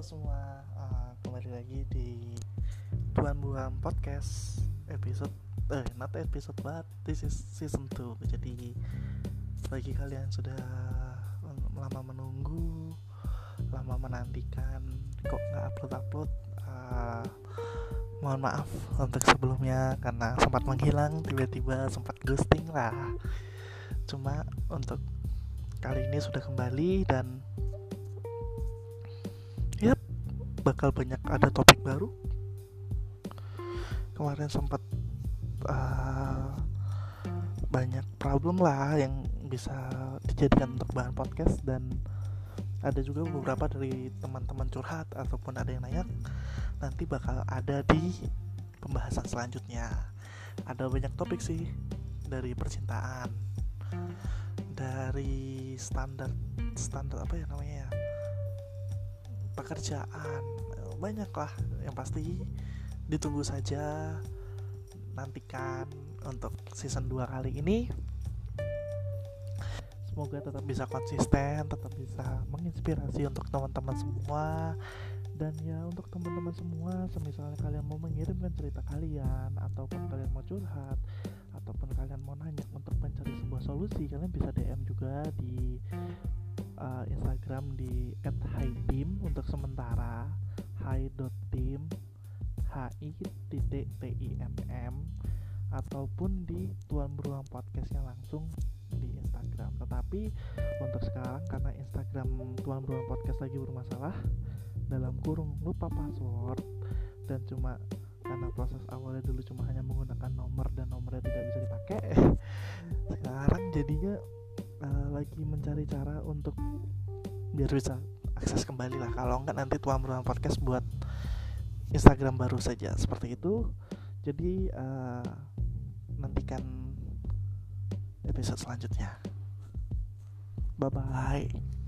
semua, uh, kembali lagi di Tuan Buang Podcast episode eh not episode but this is season 2 Jadi bagi kalian sudah lama menunggu, lama menantikan kok nggak upload upload, uh, mohon maaf untuk sebelumnya karena sempat menghilang tiba-tiba sempat ghosting lah. Cuma untuk kali ini sudah kembali dan bakal banyak ada topik baru. Kemarin sempat uh, banyak problem lah yang bisa dijadikan untuk bahan podcast dan ada juga beberapa dari teman-teman curhat ataupun ada yang nanya nanti bakal ada di pembahasan selanjutnya. Ada banyak topik sih dari percintaan dari standar standar apa ya namanya ya pekerjaan. Banyak lah yang pasti ditunggu saja nantikan untuk season 2 kali ini. Semoga tetap bisa konsisten tetap bisa menginspirasi untuk teman-teman semua. Dan ya untuk teman-teman semua semisalnya kalian mau mengirimkan cerita kalian ataupun kalian mau curhat ataupun kalian mau nanya untuk mencari sebuah solusi kalian bisa DM juga di uh, Instagram di @hightim untuk sementara hi.tim h i titik t i m m ataupun di Tuan Beruang Podcastnya langsung di Instagram. Tetapi untuk sekarang karena Instagram Tuan Beruang Podcast lagi bermasalah dalam kurung lupa password dan cuma karena proses awalnya dulu cuma hanya menggunakan nomor dan nomornya tidak bisa dipakai sekarang jadinya uh, lagi mencari cara untuk biar bisa akses kembali lah. Kalau enggak nanti tuan berulang podcast buat Instagram baru saja. Seperti itu. Jadi uh, nantikan episode selanjutnya. Bye bye